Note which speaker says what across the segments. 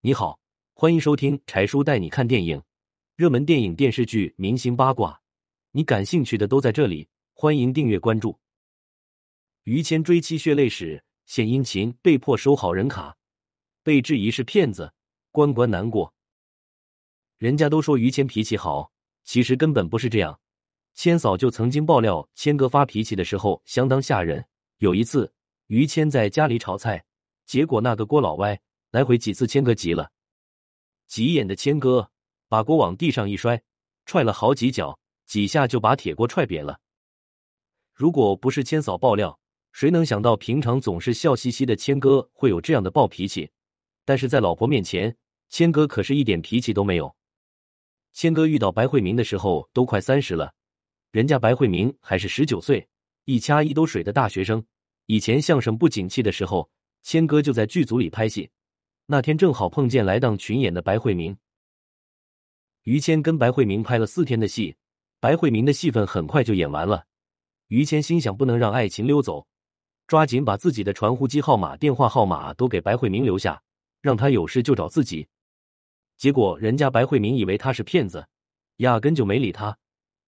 Speaker 1: 你好，欢迎收听柴叔带你看电影，热门电影、电视剧、明星八卦，你感兴趣的都在这里。欢迎订阅关注。于谦追妻血泪史，献殷勤被迫收好人卡，被质疑是骗子，关关难过。人家都说于谦脾气好，其实根本不是这样。千嫂就曾经爆料，谦哥发脾气的时候相当吓人。有一次，于谦在家里炒菜，结果那个锅老歪。来回几次，谦哥急了，急眼的谦哥把锅往地上一摔，踹了好几脚，几下就把铁锅踹扁了。如果不是千嫂爆料，谁能想到平常总是笑嘻嘻的谦哥会有这样的暴脾气？但是在老婆面前，谦哥可是一点脾气都没有。谦哥遇到白慧明的时候都快三十了，人家白慧明还是十九岁，一掐一兜水的大学生。以前相声不景气的时候，谦哥就在剧组里拍戏。那天正好碰见来当群演的白慧明，于谦跟白慧明拍了四天的戏，白慧明的戏份很快就演完了。于谦心想不能让爱情溜走，抓紧把自己的传呼机号码、电话号码都给白慧明留下，让他有事就找自己。结果人家白慧明以为他是骗子，压根就没理他。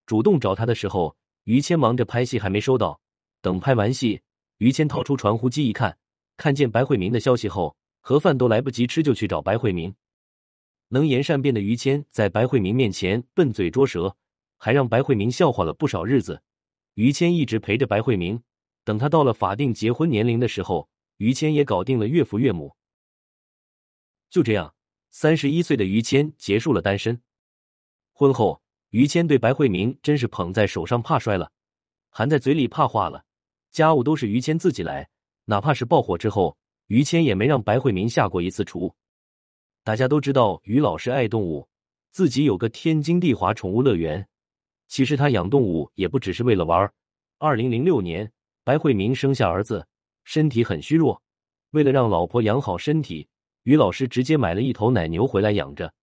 Speaker 1: 主动找他的时候，于谦忙着拍戏还没收到。等拍完戏，于谦掏出传呼机一看，看见白慧明的消息后。盒饭都来不及吃，就去找白慧明。能言善辩的于谦在白慧明面前笨嘴拙舌，还让白慧明笑话了不少日子。于谦一直陪着白慧明，等他到了法定结婚年龄的时候，于谦也搞定了岳父岳母。就这样，三十一岁的于谦结束了单身。婚后，于谦对白慧明真是捧在手上怕摔了，含在嘴里怕化了。家务都是于谦自己来，哪怕是爆火之后。于谦也没让白慧明下过一次厨。大家都知道于老师爱动物，自己有个天津地华宠物乐园。其实他养动物也不只是为了玩。二零零六年，白慧明生下儿子，身体很虚弱，为了让老婆养好身体，于老师直接买了一头奶牛回来养着。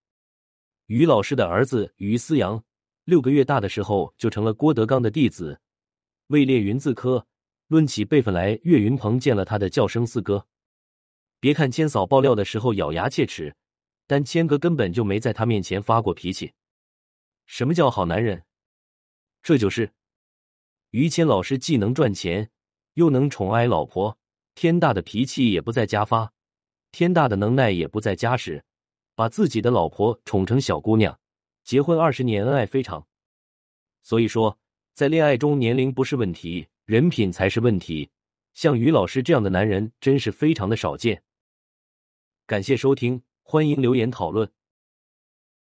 Speaker 1: 于老师的儿子于思阳，六个月大的时候就成了郭德纲的弟子，位列云字科。论起辈分来，岳云鹏见了他的叫声四哥。别看千嫂爆料的时候咬牙切齿，但千哥根本就没在他面前发过脾气。什么叫好男人？这就是于谦老师既能赚钱，又能宠爱老婆，天大的脾气也不在家发，天大的能耐也不在家使，把自己的老婆宠成小姑娘，结婚二十年恩爱非常。所以说，在恋爱中年龄不是问题，人品才是问题。像于老师这样的男人，真是非常的少见。感谢收听，欢迎留言讨论。